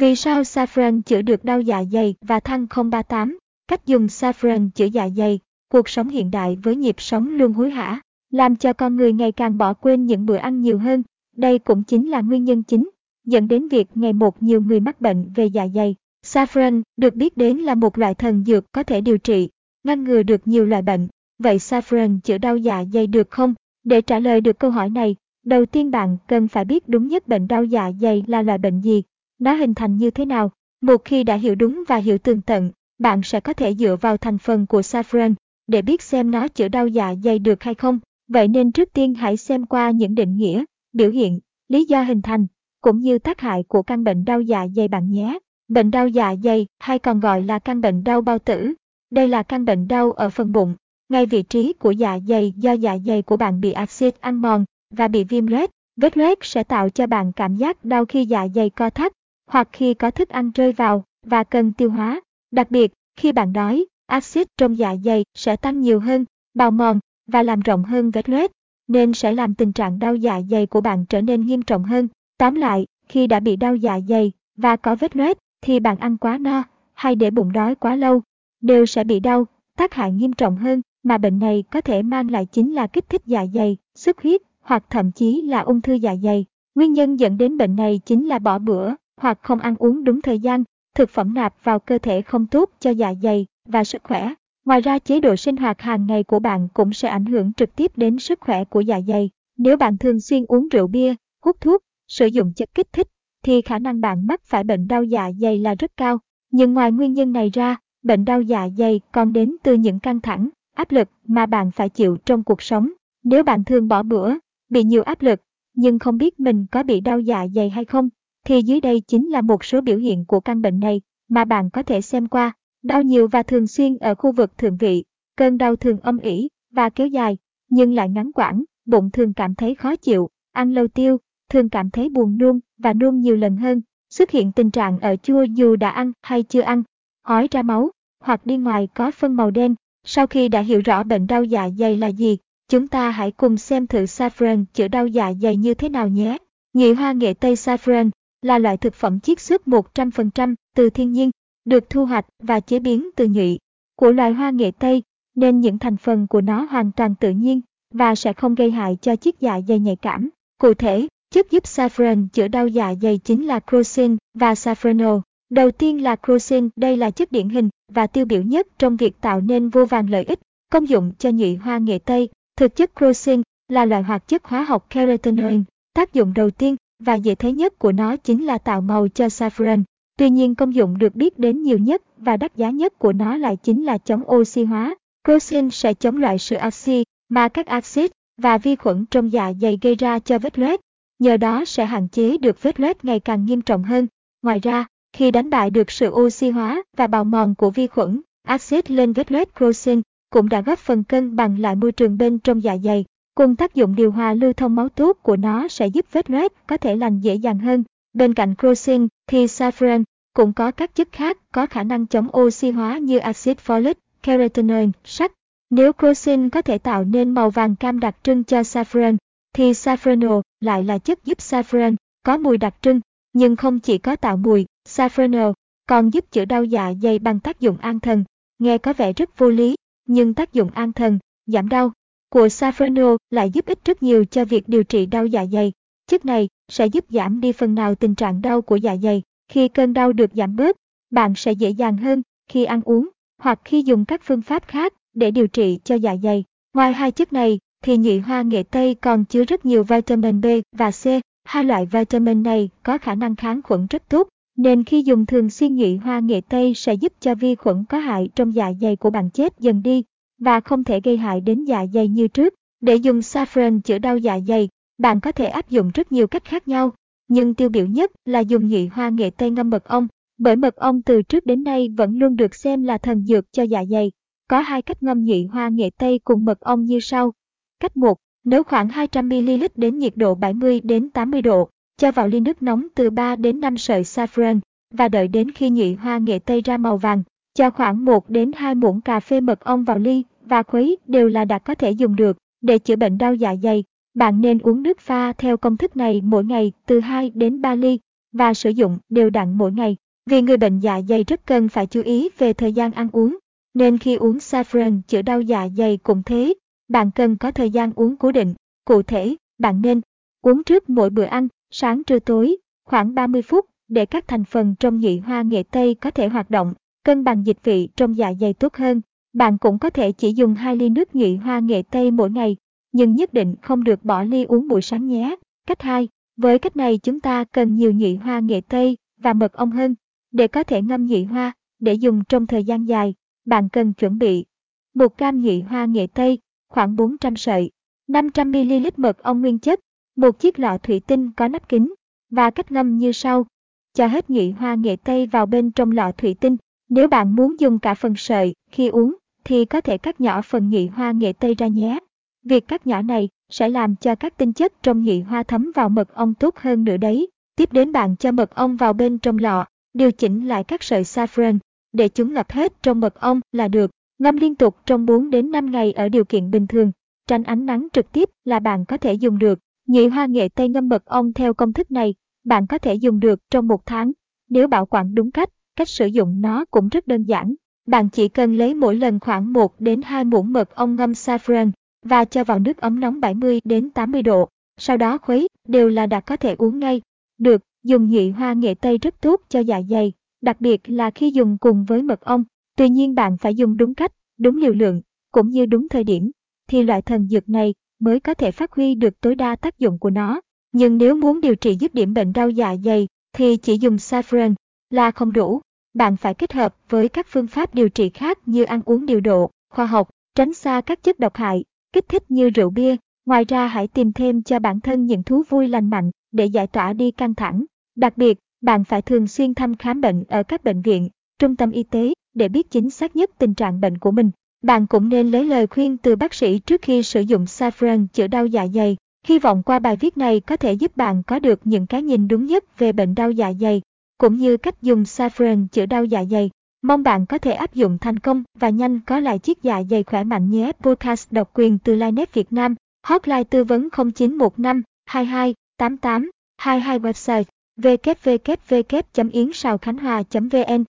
Vì sao saffron chữa được đau dạ dày và thăng 038? Cách dùng saffron chữa dạ dày, cuộc sống hiện đại với nhịp sống luôn hối hả, làm cho con người ngày càng bỏ quên những bữa ăn nhiều hơn. Đây cũng chính là nguyên nhân chính dẫn đến việc ngày một nhiều người mắc bệnh về dạ dày. Saffron được biết đến là một loại thần dược có thể điều trị, ngăn ngừa được nhiều loại bệnh. Vậy saffron chữa đau dạ dày được không? Để trả lời được câu hỏi này, đầu tiên bạn cần phải biết đúng nhất bệnh đau dạ dày là loại bệnh gì, nó hình thành như thế nào. Một khi đã hiểu đúng và hiểu tường tận, bạn sẽ có thể dựa vào thành phần của saffron để biết xem nó chữa đau dạ dày được hay không. Vậy nên trước tiên hãy xem qua những định nghĩa, biểu hiện, lý do hình thành, cũng như tác hại của căn bệnh đau dạ dày bạn nhé. Bệnh đau dạ dày hay còn gọi là căn bệnh đau bao tử. Đây là căn bệnh đau ở phần bụng, ngay vị trí của dạ dày do dạ dày của bạn bị axit ăn mòn và bị viêm loét. Vết loét sẽ tạo cho bạn cảm giác đau khi dạ dày co thắt hoặc khi có thức ăn rơi vào và cần tiêu hóa. Đặc biệt, khi bạn đói, axit trong dạ dày sẽ tăng nhiều hơn, bào mòn và làm rộng hơn vết loét, nên sẽ làm tình trạng đau dạ dày của bạn trở nên nghiêm trọng hơn. Tóm lại, khi đã bị đau dạ dày và có vết loét thì bạn ăn quá no hay để bụng đói quá lâu đều sẽ bị đau, tác hại nghiêm trọng hơn mà bệnh này có thể mang lại chính là kích thích dạ dày, xuất huyết hoặc thậm chí là ung thư dạ dày. Nguyên nhân dẫn đến bệnh này chính là bỏ bữa hoặc không ăn uống đúng thời gian, thực phẩm nạp vào cơ thể không tốt cho dạ dày và sức khỏe. Ngoài ra chế độ sinh hoạt hàng ngày của bạn cũng sẽ ảnh hưởng trực tiếp đến sức khỏe của dạ dày. Nếu bạn thường xuyên uống rượu bia, hút thuốc, sử dụng chất kích thích, thì khả năng bạn mắc phải bệnh đau dạ dày là rất cao. Nhưng ngoài nguyên nhân này ra, bệnh đau dạ dày còn đến từ những căng thẳng, áp lực mà bạn phải chịu trong cuộc sống. Nếu bạn thường bỏ bữa, bị nhiều áp lực, nhưng không biết mình có bị đau dạ dày hay không, thì dưới đây chính là một số biểu hiện của căn bệnh này mà bạn có thể xem qua. Đau nhiều và thường xuyên ở khu vực thượng vị, cơn đau thường âm ỉ và kéo dài, nhưng lại ngắn quãng, bụng thường cảm thấy khó chịu, ăn lâu tiêu, thường cảm thấy buồn nôn và nôn nhiều lần hơn, xuất hiện tình trạng ở chua dù đã ăn hay chưa ăn, ói ra máu, hoặc đi ngoài có phân màu đen. Sau khi đã hiểu rõ bệnh đau dạ dày là gì, chúng ta hãy cùng xem thử saffron chữa đau dạ dày như thế nào nhé. Nhị hoa nghệ tây saffron là loại thực phẩm chiết xuất 100% từ thiên nhiên, được thu hoạch và chế biến từ nhụy của loài hoa nghệ tây, nên những thành phần của nó hoàn toàn tự nhiên và sẽ không gây hại cho chiếc dạ dày nhạy cảm. Cụ thể, chất giúp saffron chữa đau dạ dày chính là crocin và saffronol. Đầu tiên là crocin, đây là chất điển hình và tiêu biểu nhất trong việc tạo nên vô vàng lợi ích, công dụng cho nhụy hoa nghệ tây. Thực chất crocin là loại hoạt chất hóa học carotenoid. Tác dụng đầu tiên và dễ thấy nhất của nó chính là tạo màu cho saffron. Tuy nhiên công dụng được biết đến nhiều nhất và đắt giá nhất của nó lại chính là chống oxy hóa. Crocin sẽ chống loại sự oxy mà các axit và vi khuẩn trong dạ dày gây ra cho vết loét, nhờ đó sẽ hạn chế được vết loét ngày càng nghiêm trọng hơn. Ngoài ra, khi đánh bại được sự oxy hóa và bào mòn của vi khuẩn, axit lên vết loét crocin cũng đã góp phần cân bằng lại môi trường bên trong dạ dày. Cùng tác dụng điều hòa lưu thông máu tốt của nó sẽ giúp vết loét có thể lành dễ dàng hơn. Bên cạnh crocin thì saffron cũng có các chất khác có khả năng chống oxy hóa như axit folic, carotenoid, sắt. Nếu crocin có thể tạo nên màu vàng cam đặc trưng cho saffron, thì saffronol lại là chất giúp saffron có mùi đặc trưng, nhưng không chỉ có tạo mùi, saffronol còn giúp chữa đau dạ dày bằng tác dụng an thần. Nghe có vẻ rất vô lý, nhưng tác dụng an thần, giảm đau của saffronol lại giúp ích rất nhiều cho việc điều trị đau dạ dày. Chất này sẽ giúp giảm đi phần nào tình trạng đau của dạ dày. Khi cơn đau được giảm bớt, bạn sẽ dễ dàng hơn khi ăn uống hoặc khi dùng các phương pháp khác để điều trị cho dạ dày. Ngoài hai chất này, thì nhụy hoa nghệ tây còn chứa rất nhiều vitamin B và C. Hai loại vitamin này có khả năng kháng khuẩn rất tốt, nên khi dùng thường xuyên nhụy hoa nghệ tây sẽ giúp cho vi khuẩn có hại trong dạ dày của bạn chết dần đi và không thể gây hại đến dạ dày như trước. Để dùng saffron chữa đau dạ dày, bạn có thể áp dụng rất nhiều cách khác nhau, nhưng tiêu biểu nhất là dùng nhụy hoa nghệ tây ngâm mật ong, bởi mật ong từ trước đến nay vẫn luôn được xem là thần dược cho dạ dày. Có hai cách ngâm nhụy hoa nghệ tây cùng mật ong như sau. Cách 1. Nấu khoảng 200ml đến nhiệt độ 70 đến 80 độ, cho vào ly nước nóng từ 3 đến 5 sợi saffron và đợi đến khi nhụy hoa nghệ tây ra màu vàng, cho khoảng 1 đến 2 muỗng cà phê mật ong vào ly và khuấy đều là đã có thể dùng được. Để chữa bệnh đau dạ dày, bạn nên uống nước pha theo công thức này mỗi ngày từ 2 đến 3 ly. và sử dụng đều đặn mỗi ngày. Vì người bệnh dạ dày rất cần phải chú ý về thời gian ăn uống, nên khi uống saffron chữa đau dạ dày cũng thế, bạn cần có thời gian uống cố định. Cụ thể, bạn nên uống trước mỗi bữa ăn, sáng trưa tối, khoảng 30 phút để các thành phần trong nhị hoa nghệ tây có thể hoạt động, cân bằng dịch vị trong dạ dày tốt hơn. Bạn cũng có thể chỉ dùng 2 ly nước nhụy hoa nghệ tây mỗi ngày, nhưng nhất định không được bỏ ly uống buổi sáng nhé. Cách 2. Với cách này chúng ta cần nhiều nhụy hoa nghệ tây và mật ong hơn. Để có thể ngâm nhụy hoa, để dùng trong thời gian dài, bạn cần chuẩn bị một cam nhụy hoa nghệ tây, khoảng 400 sợi, 500ml mật ong nguyên chất, một chiếc lọ thủy tinh có nắp kính, và cách ngâm như sau. Cho hết nhụy hoa nghệ tây vào bên trong lọ thủy tinh. Nếu bạn muốn dùng cả phần sợi khi uống, thì có thể cắt nhỏ phần nhị hoa nghệ tây ra nhé. Việc cắt nhỏ này sẽ làm cho các tinh chất trong nhị hoa thấm vào mật ong tốt hơn nữa đấy. Tiếp đến bạn cho mật ong vào bên trong lọ, điều chỉnh lại các sợi saffron để chúng ngập hết trong mật ong là được. Ngâm liên tục trong 4 đến 5 ngày ở điều kiện bình thường. Tránh ánh nắng trực tiếp là bạn có thể dùng được. Nhị hoa nghệ tây ngâm mật ong theo công thức này, bạn có thể dùng được trong một tháng. Nếu bảo quản đúng cách, cách sử dụng nó cũng rất đơn giản. Bạn chỉ cần lấy mỗi lần khoảng 1 đến 2 muỗng mật ong ngâm saffron và cho vào nước ấm nóng 70 đến 80 độ. Sau đó khuấy, đều là đã có thể uống ngay. Được, dùng nhị hoa nghệ tây rất tốt cho dạ dày, đặc biệt là khi dùng cùng với mật ong. Tuy nhiên bạn phải dùng đúng cách, đúng liều lượng, cũng như đúng thời điểm, thì loại thần dược này mới có thể phát huy được tối đa tác dụng của nó. Nhưng nếu muốn điều trị dứt điểm bệnh đau dạ dày, thì chỉ dùng saffron là không đủ. Bạn phải kết hợp với các phương pháp điều trị khác như ăn uống điều độ, khoa học, tránh xa các chất độc hại, kích thích như rượu bia. Ngoài ra hãy tìm thêm cho bản thân những thú vui lành mạnh để giải tỏa đi căng thẳng. Đặc biệt, bạn phải thường xuyên thăm khám bệnh ở các bệnh viện, trung tâm y tế để biết chính xác nhất tình trạng bệnh của mình. Bạn cũng nên lấy lời khuyên từ bác sĩ trước khi sử dụng saffron chữa đau dạ dày. Hy vọng qua bài viết này có thể giúp bạn có được những cái nhìn đúng nhất về bệnh đau dạ dày, cũng như cách dùng saffron chữa đau dạ dày. Mong bạn có thể áp dụng thành công và nhanh có lại chiếc dạ dày khỏe mạnh nhé. Podcast độc quyền từ Linet Việt Nam. Hotline tư vấn 0915 22 88 22 website, www.yến vn